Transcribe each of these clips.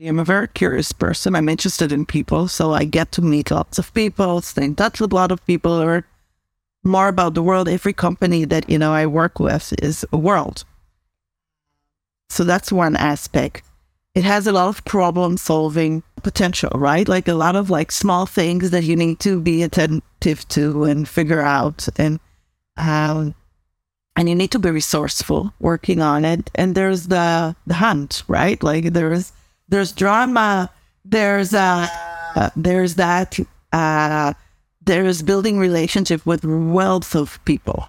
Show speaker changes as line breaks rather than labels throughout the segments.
I'm a very curious person. I'm interested in people. So I get to meet lots of people, stay in touch with a lot of people, learn more about the world. Every company that, you know, I work with is a world. So that's one aspect. It has a lot of problem solving potential, right? Like a lot of like small things that you need to be attentive to and figure out. And, um, and you need to be resourceful working on it. And there's the, the hunt, right? Like there's, there's drama, there's uh, uh there's that uh, there's building relationship with wealth of people.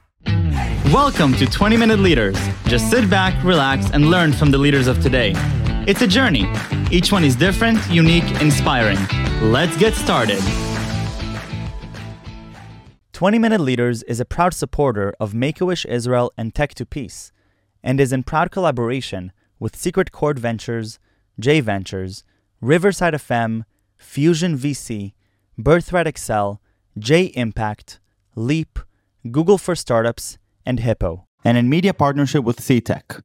Welcome to 20 Minute Leaders. Just sit back, relax, and learn from the leaders of today. It's a journey. Each one is different, unique, inspiring. Let's get started. 20 Minute Leaders is a proud supporter of Make a Wish Israel and Tech to Peace, and is in proud collaboration with Secret Chord Ventures, J Ventures, Riverside FM, Fusion VC, Birthright Excel, J Impact, Leap, Google for Startups, and Hippo, and in media partnership with CTech.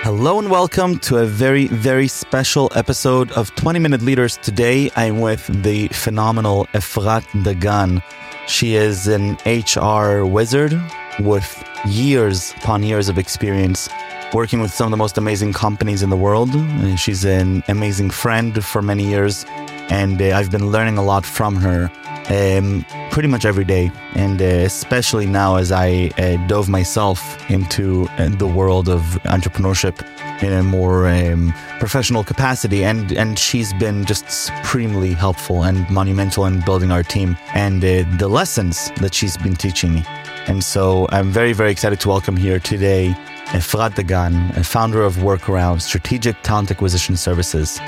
Hello and welcome to a very, very special episode of 20 Minute Leaders. Today I'm with the phenomenal Efrat Dagan. She is an HR wizard with years upon years of experience working with some of the most amazing companies in the world. She's an amazing friend for many years, and uh, I've been learning a lot from her um, pretty much every day, and uh, especially now as I uh, dove myself into uh, the world of entrepreneurship in a more um, professional capacity. And, and she's been just supremely helpful and monumental in building our team and uh, the lessons that she's been teaching me. And so I'm very, very excited to welcome here today Efrat Dagan, a founder of Workaround Strategic Talent Acquisition Services.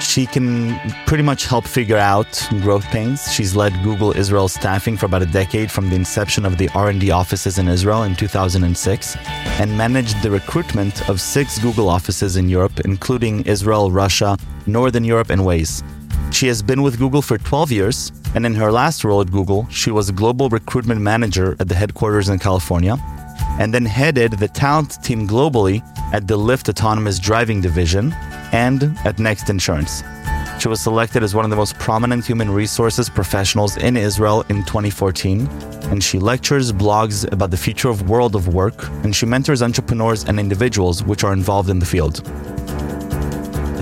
She can pretty much help figure out growth pains. She's led Google Israel staffing for about a decade from the inception of the R&D offices in Israel in 2006 and managed the recruitment of six Google offices in Europe, including Israel, Russia, Northern Europe, and Waze. She has been with Google for 12 years, and in her last role at Google, she was a global recruitment manager at the headquarters in California and then headed the talent team globally at the Lyft Autonomous Driving Division and at Next Insurance. She was selected as one of the most prominent human resources professionals in Israel in 2014, and she lectures, blogs about the future of world of work, and she mentors entrepreneurs and individuals which are involved in the field.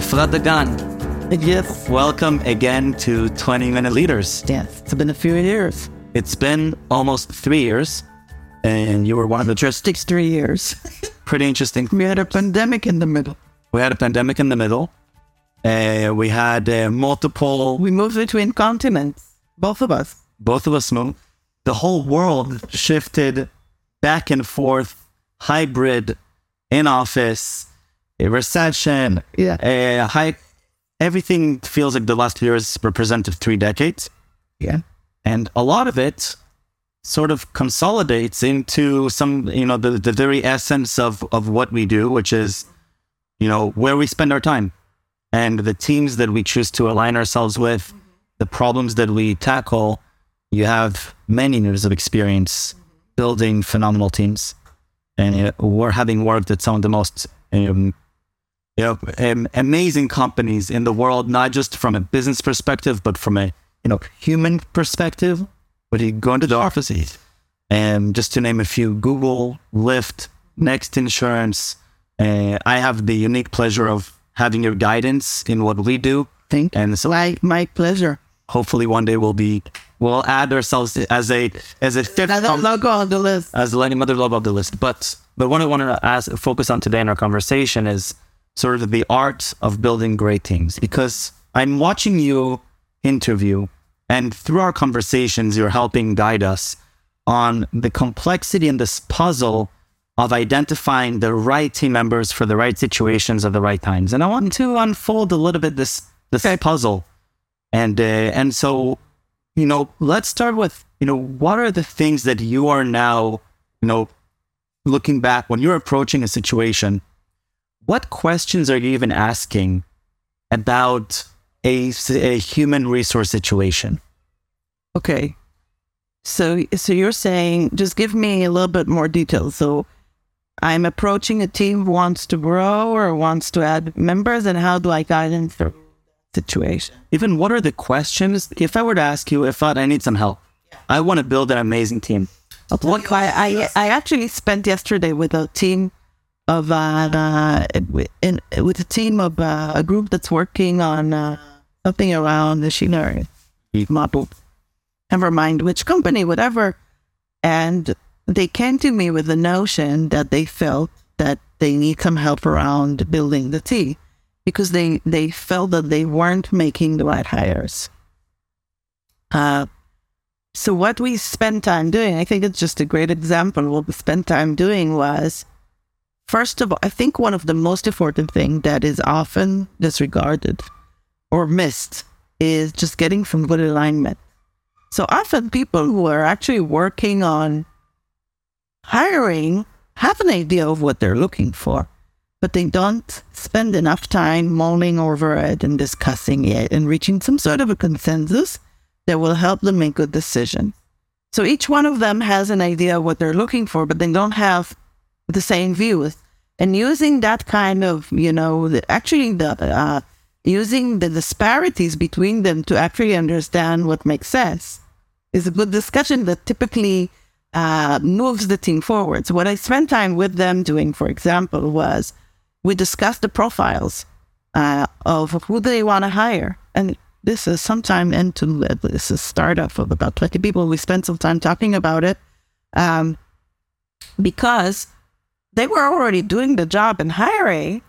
Efrat Dagan.
Yes.
Welcome again to 20 Minute Leaders.
Yes, it's been a few years.
It's been almost three years and you were one of the
just takes three years.
Pretty interesting.
We had a pandemic in the middle.
We had a pandemic in the middle. Uh, we had uh, multiple.
We moved between continents, both of us.
Both of us moved. The whole world shifted back and forth, hybrid, in office, a recession,
yeah,
a high. Everything feels like the last years represented three decades.
Yeah,
and a lot of it sort of consolidates into some, you know, the, the very essence of, of what we do, which is, you know, where we spend our time and the teams that we choose to align ourselves with, the problems that we tackle. You have many years of experience building phenomenal teams. And we're having worked at some of the most um, you know, um, amazing companies in the world, not just from a business perspective, but from a you know human perspective but you go into the offices, and just to name a few, Google, Lyft, Next Insurance. Uh, I have the unique pleasure of having your guidance in what we do.
Thank and so my, my pleasure.
Hopefully, one day we'll be we'll add ourselves as a as a fifth
another um, logo on the list
as another logo on the list. But but what I want to ask, focus on today in our conversation is sort of the art of building great teams because I'm watching you interview and through our conversations, you're helping guide us on the complexity and this puzzle of identifying the right team members for the right situations at the right times. And I want to unfold a little bit this this okay. puzzle. And uh, and so, you know, let's start with, you know, what are the things that you are now, you know, looking back when you're approaching a situation, what questions are you even asking about a, a human resource situation.
Okay. So, so you're saying, just give me a little bit more detail. So, I'm approaching a team who wants to grow or wants to add members, and how do I guide them through the situation?
Even what are the questions? If I were to ask you, if I need some help, I want to build an amazing team.
What I, I, I actually spent yesterday with a team of uh, uh in, with a team of uh, a group that's working on uh, something around machinery model. Never mind which company, whatever. And they came to me with the notion that they felt that they need some help around building the team because they, they felt that they weren't making the right hires. Uh, so what we spent time doing, I think it's just a great example. What we spent time doing was, first of all, I think one of the most important thing that is often disregarded or missed is just getting some good alignment. So often people who are actually working on hiring have an idea of what they're looking for, but they don't spend enough time mulling over it and discussing it and reaching some sort of a consensus that will help them make good decisions. So each one of them has an idea of what they're looking for, but they don't have the same views. And using that kind of, you know, the, actually the uh, using the disparities between them to actually understand what makes sense is a good discussion that typically uh, moves the team forward. So what I spent time with them doing, for example, was we discussed the profiles uh, of who they want to hire. And this is sometime into this is startup of about 20 people. We spent some time talking about it um, because they were already doing the job in hiring,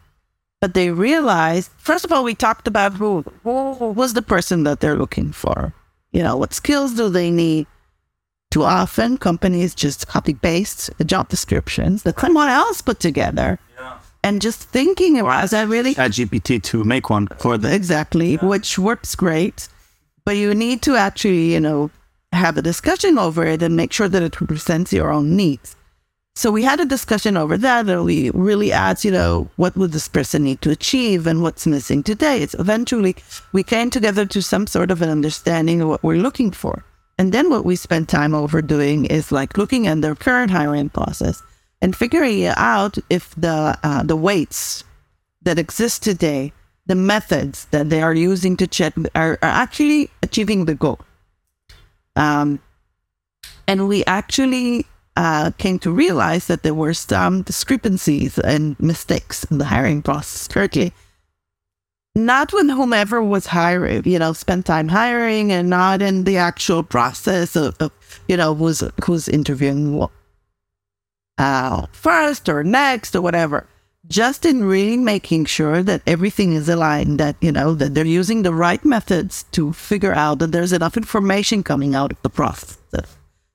but they realized, first of all, we talked about who, who was the person that they're looking for. You know, what skills do they need? Too often, companies just copy paste the job descriptions that someone else put together. Yeah. And just thinking about that really
ChatGPT to make one for the
exactly, yeah. which works great. But you need to actually, you know, have a discussion over it and make sure that it represents your own needs. So we had a discussion over that, and we really asked, you know, what would this person need to achieve and what's missing today. It's eventually we came together to some sort of an understanding of what we're looking for. And then what we spent time over doing is like looking at their current hiring process and figuring out if the uh, the weights that exist today, the methods that they are using to check are, are actually achieving the goal. Um, and we actually uh, came to realize that there were some discrepancies and mistakes in the hiring process currently not with whomever was hiring, you know, spent time hiring and not in the actual process of, of you know, who's, who's interviewing uh, first or next or whatever. Just in really making sure that everything is aligned, that, you know, that they're using the right methods to figure out that there's enough information coming out of the process.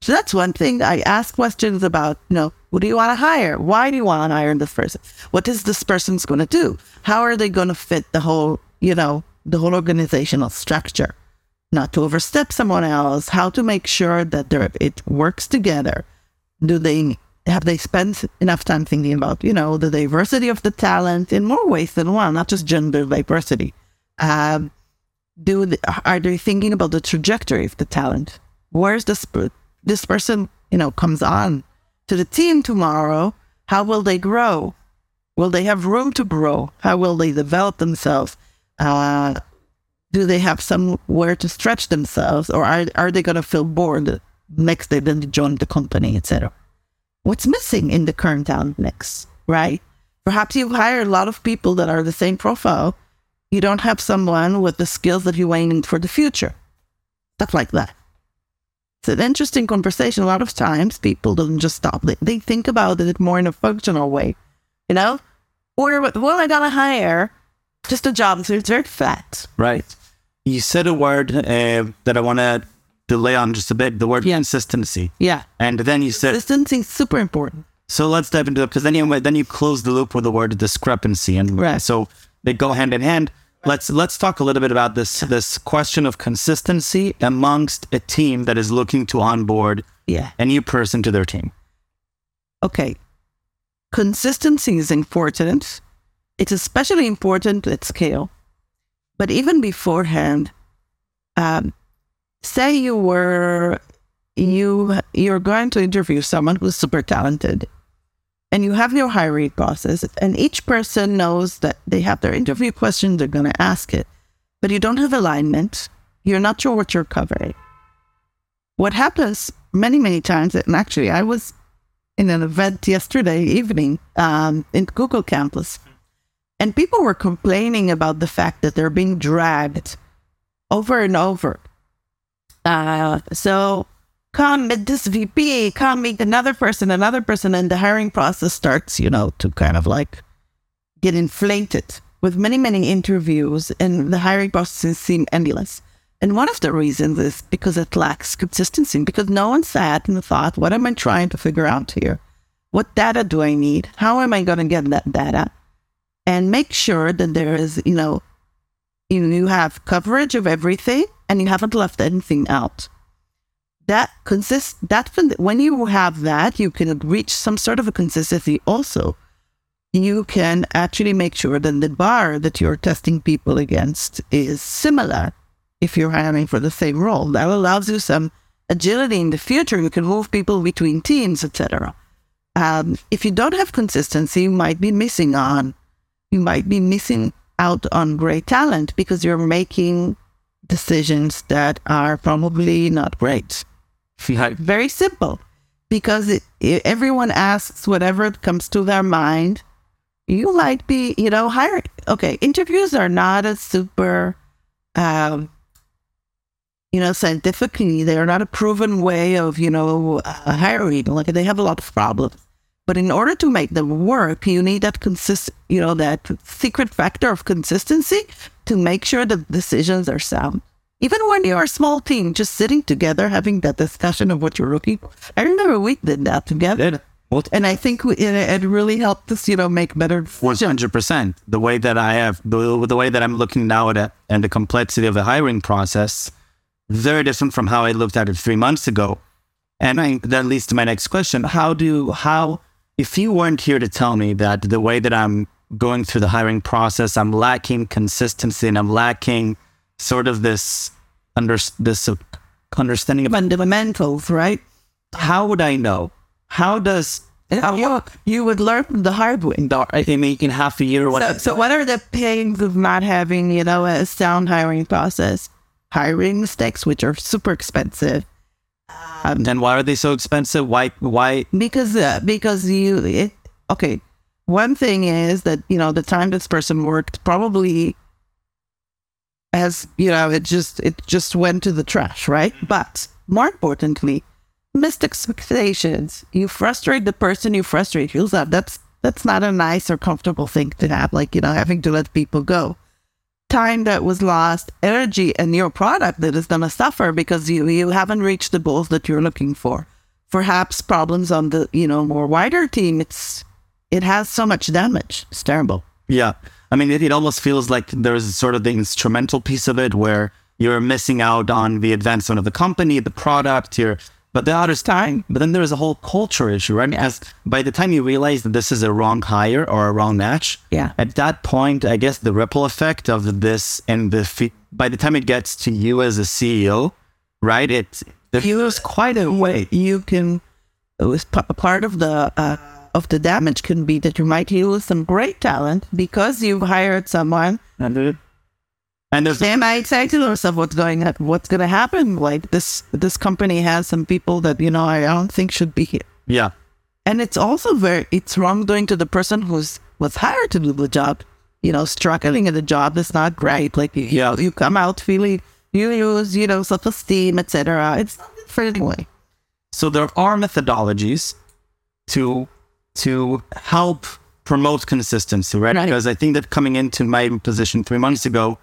So that's one thing. I ask questions about, you know, who do you want to hire? Why do you want to hire this person? What is this person's going to do? How are they going to fit the whole, you know, the whole organizational structure? Not to overstep someone else. How to make sure that it works together. Do they have they spent enough time thinking about, you know, the diversity of the talent in more ways than one, not just gender diversity? Um, do are they thinking about the trajectory of the talent? Where's the this this person, you know, comes on to the team tomorrow, how will they grow? Will they have room to grow? How will they develop themselves? Uh, do they have somewhere to stretch themselves, or are, are they going to feel bored next day then they join the company, etc.? What's missing in the current talent mix, right? Perhaps you hire a lot of people that are the same profile. You don't have someone with the skills that you're aiming for the future. Stuff like that. It's an interesting conversation. A lot of times people don't just stop. They, they think about it more in a functional way, you know? Or what well, I gotta hire just a job so it's very flat.
Right. You said a word uh, that I want to delay on just a bit. The word yeah. consistency.
Yeah.
And then you said
consistency is super important.
So let's dive into it because then you then you close the loop with the word discrepancy, and right. so they go hand in hand let's let's talk a little bit about this this question of consistency amongst a team that is looking to onboard
yeah.
a new person to their team.
Okay. Consistency is important. It's especially important at scale. But even beforehand, um, say you were you you're going to interview someone who's super talented and you have your hiring process, and each person knows that they have their interview question, they're going to ask it, but you don't have alignment, you're not sure what you're covering. What happens many, many times, and actually, I was in an event yesterday evening um, in Google campus, and people were complaining about the fact that they're being dragged over and over. Uh, so come meet this VP, come meet another person, another person, and the hiring process starts, you know, to kind of like get inflated with many, many interviews, and the hiring processes seem endless. And one of the reasons is because it lacks consistency, because no one sat and thought, what am I trying to figure out here? What data do I need? How am I going to get that data? And make sure that there is, you know, you, you have coverage of everything and you haven't left anything out. That consists that when you have that, you can reach some sort of a consistency also. You can actually make sure that the bar that you're testing people against is similar if you're hiring for the same role. That allows you some agility in the future. You can move people between teams, etc. Um, if you don't have consistency, you might be missing on, you might be missing out on great talent because you're making decisions that are probably not great. Very simple, because it, it, everyone asks whatever comes to their mind. You might be, you know, hiring. Okay, interviews are not a super um, you know, scientifically, they are not a proven way of, you know, uh, hiring. Like they have a lot of problems. But in order to make them work, you need that consist, you know, that secret factor of consistency to make sure the decisions are sound. Even when you're a small team, just sitting together, having that discussion of what you're looking for. I remember we did that together. What? And I think we, it, it, really helped us, you know, make better.
One hundred percent. The way that I have, the, the way that I'm looking now at it, and the complexity of the hiring process, very different from how I looked at it three months ago. And I, that leads to my next question. How do, how, if you weren't here to tell me that the way that I'm going through the hiring process, I'm lacking consistency and I'm lacking sort of this, under, this understanding of
fundamentals, right?
How would I know? How does
how, you, you would learn the hard way.
I think in half a year.
What so, so, what are the pains of not having, you know, a sound hiring process? hiring mistakes, which are super expensive.
Um, and why are they so expensive? Why? Why?
Because uh, because you it, okay. One thing is that you know the time this person worked probably has you know it just it just went to the trash, right? Mm-hmm. But more importantly, missed expectations. You frustrate the person you frustrate yourself. That's that's not a nice or comfortable thing to have. Like you know having to let people go time that was lost, energy, and your product that is going to suffer because you, you haven't reached the goals that you're looking for. Perhaps problems on the you know more wider team. It's it has so much damage. It's terrible.
Yeah, I mean, it, it almost feels like there's sort of the instrumental piece of it where you're missing out on the advancement of the company, the product. You're but the other time, but then there's a whole culture issue, right? As by the time you realize that this is a wrong hire or a wrong match,
yeah.
At that point, I guess the ripple effect of this and the by the time it gets to you as a CEO, right? It
feels quite a way. You can. It was part of the uh, of the damage can be that you might lose some great talent because you've hired someone
and and there's
am I excited of what's going on, what's going to happen? Like this, this company has some people that you know I don't think should be here.
Yeah,
and it's also very it's wrongdoing to the person who's was hired to do the job. You know, struggling at the job is not great. Like you know, you come out feeling you lose you know self esteem, etc. It's not good for anyone.
So there are methodologies to to help promote consistency, right? right? Because I think that coming into my position three months ago,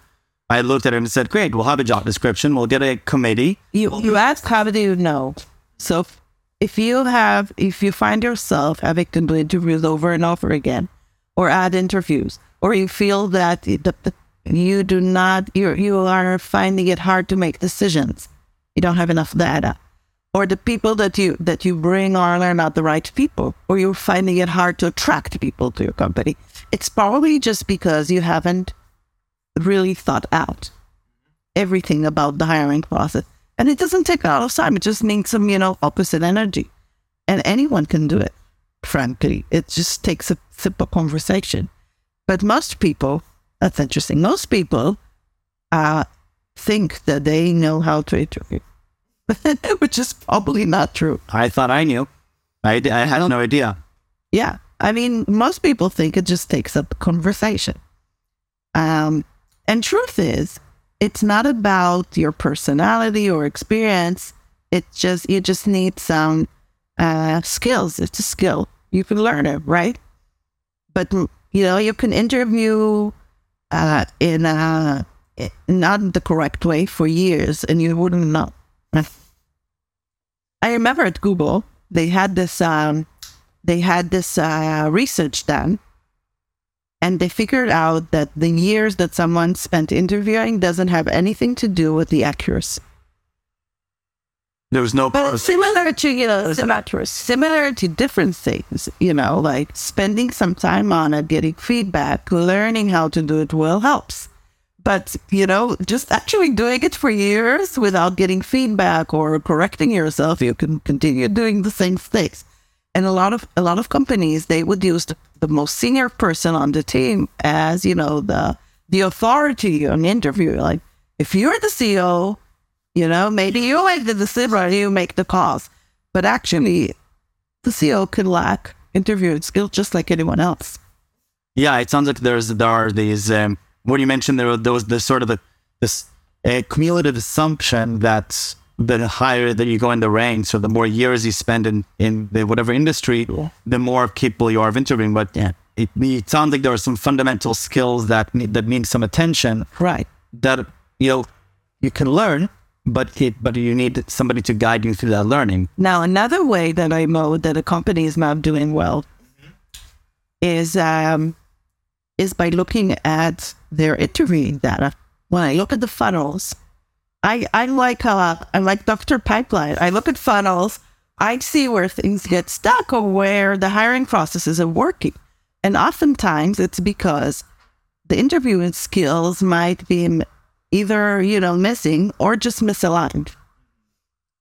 I looked at it and said, great, we'll have a job description. We'll get a committee.
You, you ask, how do you know? So if you have, if you find yourself having to do interviews over and over again, or add interviews, or you feel that the, the, you do not, you you are finding it hard to make decisions, you don't have enough data, or the people that you that you bring on are not the right people, or you're finding it hard to attract people to your company, it's probably just because you haven't really thought out everything about the hiring process. And it doesn't take a lot of time. It just needs some, you know, opposite energy. And anyone can do it. frankly. It just takes a simple conversation. But most people, that's interesting, most people uh, think that they know how to interview, which is probably not true.
I thought I knew. I, I had no idea.
Yeah. I mean, most people think it just takes up conversation. Um, and truth is, it's not about your personality or experience. It's just, you just need some uh, skills. It's a skill. You can learn it, right? But, you know, you can interview uh, in a, not the correct way for years and you wouldn't know. I remember at Google, they had this, um, they had this uh, research done and they figured out that the years that someone spent interviewing doesn't have anything to do with the accuracy.
There was no
but similar to you know similar, similar to different things, you know, like spending some time on it, getting feedback, learning how to do it well helps. But you know, just actually doing it for years without getting feedback or correcting yourself, you can continue doing the same things. And a lot of a lot of companies they would use the, the most senior person on the team as you know the the authority on the interview. Like if you're the CEO, you know, maybe you make the decision, you make the calls. But actually, the CEO can lack interviewing skills just like anyone else.
Yeah, it sounds like there's there are these. Um, what you mentioned there, there was this sort of a, this a cumulative assumption that the higher that you go in the ranks, so the more years you spend in in the whatever industry, yeah. the more capable you are of interviewing. But yeah. it, it sounds like there are some fundamental skills that need, that need some attention.
Right.
That you know you can learn, but it, but you need somebody to guide you through that learning.
Now, another way that I know that a company is not doing well is um, is by looking at their interviewing data. When I look at the funnels, I I like uh, I like Dr. Pipeline. I look at funnels. I see where things get stuck or where the hiring process isn't working, and oftentimes it's because the interviewing skills might be either, you know, missing or just misaligned.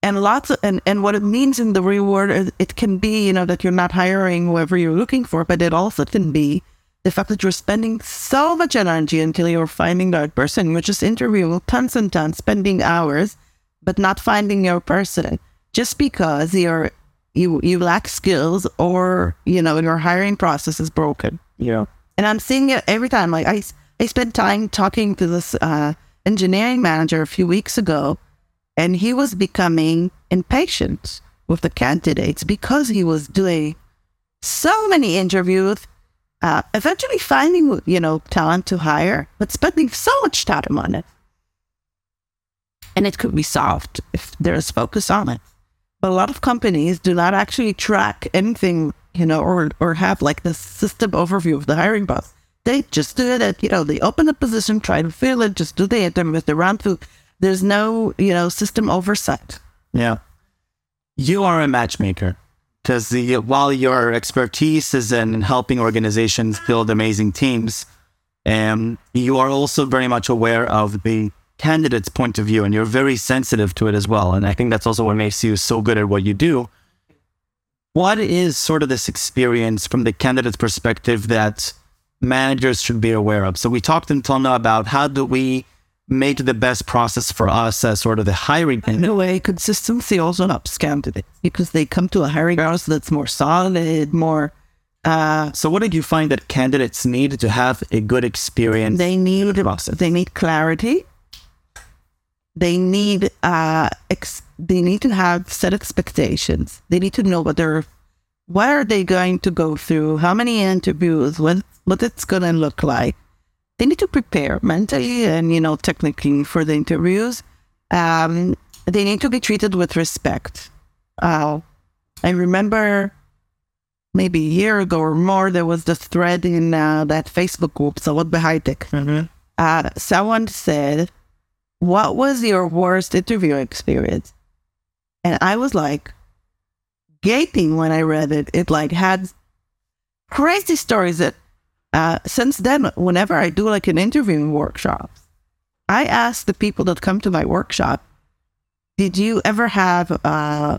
And lots of, and, and what it means in the reward, it can be, you know, that you're not hiring whoever you're looking for, but it also can be the fact that you're spending so much energy until you're finding the right person. You're just interviewing tons and tons, spending hours, but not finding your person just because you're you you lack skills or you know your hiring process is broken.
Yeah,
and I'm seeing it every time. Like I I spent time talking to this uh, engineering manager a few weeks ago, and he was becoming impatient with the candidates because he was doing so many interviews, uh, eventually finding, you know, talent to hire, but spending so much time on it. And it could be solved if there's focus on it. But a lot of companies do not actually track anything, you know, or, or have like the system overview of the hiring process. They just do it. At, you know, they open the position, try to fill it, just do the interview with the round through. There's no, you know, system oversight.
Yeah. You are a matchmaker because while your expertise is in helping organizations build amazing teams, um, you are also very much aware of the candidate's point of view and you're very sensitive to it as well. And I think that's also what makes you so good at what you do. What is sort of this experience from the candidate's perspective that managers should be aware of. So we talked until now about how do we make the best process for us as sort of the hiring.
In a way, consistency also helps candidates because they come to a hiring process that's more solid, more.
Uh, so, what did you find that candidates need to have a good experience?
They need process? they need clarity. They need uh, ex- they need to have set expectations. They need to know what they're what are they going to go through? How many interviews? What what it's going to look like? They need to prepare mentally and you know technically for the interviews. Um, they need to be treated with respect. Uh, I remember maybe a year ago or more, there was this thread in uh, that Facebook group, so what behind it? Mm-hmm. Uh, someone said, "What was your worst interview experience?" And I was like, gaping when I read it. It like had crazy stories that uh, since then, whenever I do like an interviewing workshop, I ask the people that come to my workshop, did you ever have uh,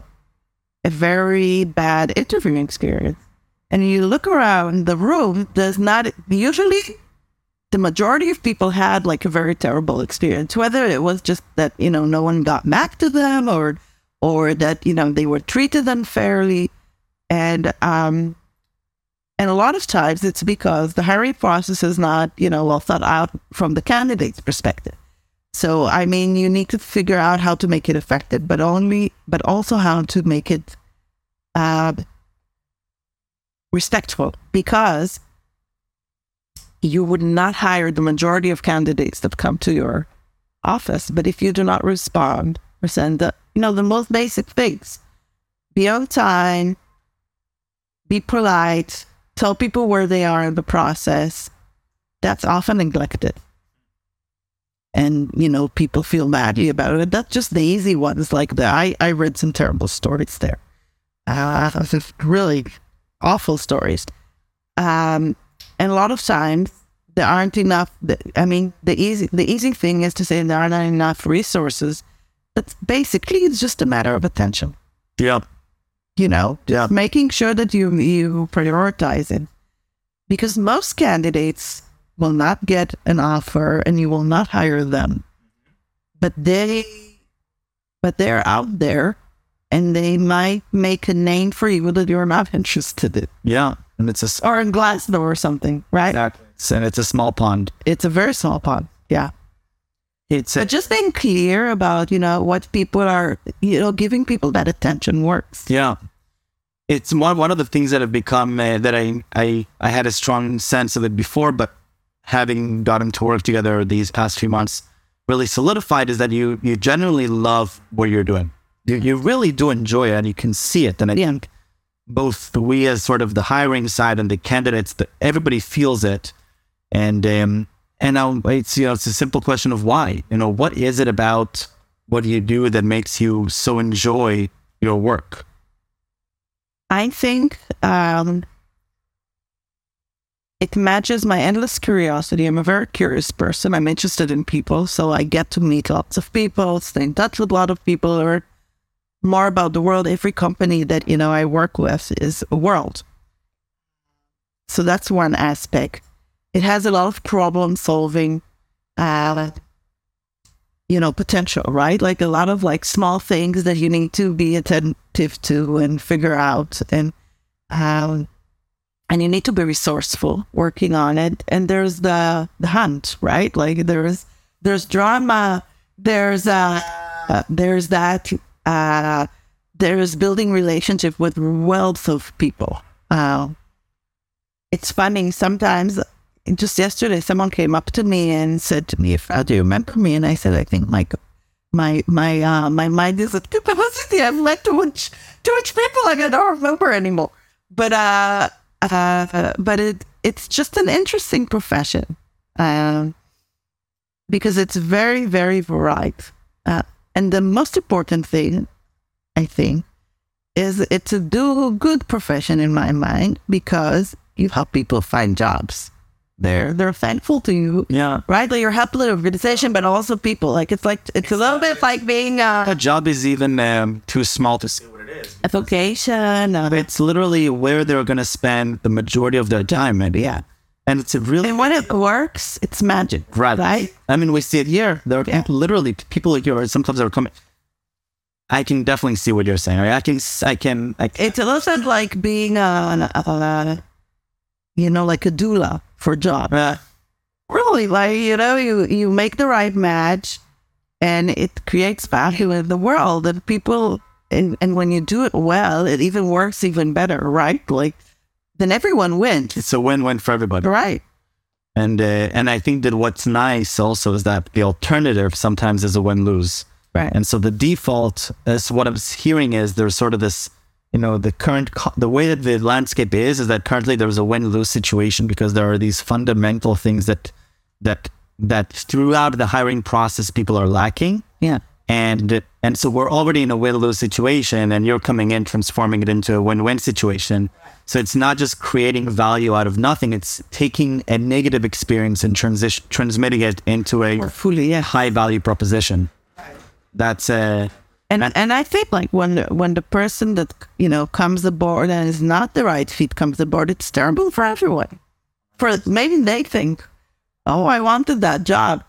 a very bad interviewing experience? and you look around the room, there's not usually the majority of people had like a very terrible experience, whether it was just that, you know, no one got back to them or or that, you know, they were treated unfairly. And um and a lot of times it's because the hiring process is not, you know, well thought out from the candidate's perspective. So I mean you need to figure out how to make it effective, but only but also how to make it uh respectful because you would not hire the majority of candidates that come to your office. But if you do not respond or send the, you know, the most basic things, be on time, be polite, tell people where they are in the process, that's often neglected. And, you know, people feel badly about it. That's just the easy ones like that. I, I read some terrible stories there. Uh, really awful stories. Um, and a lot of times there aren't enough. I mean, the easy the easy thing is to say there are not enough resources. But basically, it's just a matter of attention.
Yeah.
You know, yeah. making sure that you you prioritize it, because most candidates will not get an offer and you will not hire them, but they, but they're out there, and they might make a name for you that you're not interested in.
Yeah. And it's a
or in Glassdoor or something, right?
Exactly. And it's a small pond.
It's a very small pond. Yeah.
It's a,
but just being clear about you know what people are you know giving people that attention works.
Yeah. It's one one of the things that have become uh, that I I I had a strong sense of it before, but having gotten to work together these past few months really solidified is that you you genuinely love what you're doing. You, you really do enjoy it, and you can see it. And I think both we as sort of the hiring side and the candidates, that everybody feels it. And um, and now it's you know it's a simple question of why. You know, what is it about what you do that makes you so enjoy your work?
I think um, it matches my endless curiosity. I'm a very curious person. I'm interested in people, so I get to meet lots of people, stay in touch with a lot of people, or more about the world. Every company that, you know, I work with is a world. So that's one aspect. It has a lot of problem solving, uh, you know, potential, right? Like a lot of like small things that you need to be attentive to and figure out. And, um, and you need to be resourceful working on it. And there's the, the hunt, right? Like there's, there's drama. There's, uh, uh there's that uh, there's building relationship with wealth of people. Uh, it's funny sometimes. Just yesterday, someone came up to me and said to me, "If uh, do you remember me?" And I said, "I think my my my uh, my mind is at capacity. I've met too much too much people. Like I don't remember anymore." But uh, uh, but it it's just an interesting profession, um, because it's very very varied. Uh, and the most important thing, I think, is it's a do good profession in my mind because you help people find jobs. They're they're thankful to you.
Yeah.
Right? Like you're helping the organization, but also people. Like it's like it's a little bit like being uh,
a job is even um, too small to say what it is.
A vocation. Uh,
it's literally where they're going to spend the majority of their time. Maybe. Yeah. And it's a really
and when it works, it's magic,
right?
Right.
I mean, we see it here. There are yeah. literally people here you. Sometimes are coming. I can definitely see what you're saying. I can. I can. I can.
It's a little bit like being a, a, a you know, like a doula for a job.
Uh,
really, like you know, you you make the right match, and it creates value in the world, and people. And, and when you do it well, it even works even better, right? Like then everyone wins.
It's a win-win for everybody,
right?
And uh, and I think that what's nice also is that the alternative sometimes is a win-lose,
right?
And so the default, is what I'm hearing, is there's sort of this, you know, the current the way that the landscape is is that currently there's a win-lose situation because there are these fundamental things that that that throughout the hiring process people are lacking.
Yeah
and and so we're already in a win-lose situation and you're coming in transforming it into a win-win situation so it's not just creating value out of nothing it's taking a negative experience and transition transmitting it into a
fully yeah.
high value proposition that's uh
And and I think like when the, when the person that you know comes aboard and is not the right fit comes aboard, it's terrible for everyone. For maybe they think, oh, I wanted that job,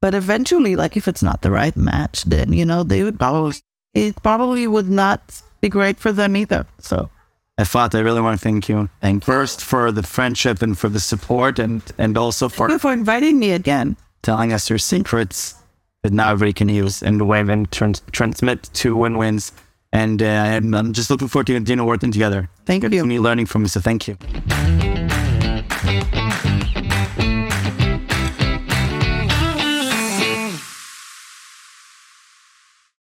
but eventually, like if it's not the right match, then you know they would probably it probably would not be great for them either. So.
Uh, Efrat, I really want to thank you. Thank first for the friendship and for the support, and and also for
you for inviting me again.
telling us your secrets that now everybody can use and wave and trans- transmit to win-wins. And uh, I'm, I'm just looking forward to continue working together.
Thank you.
Continue learning from you. So thank you.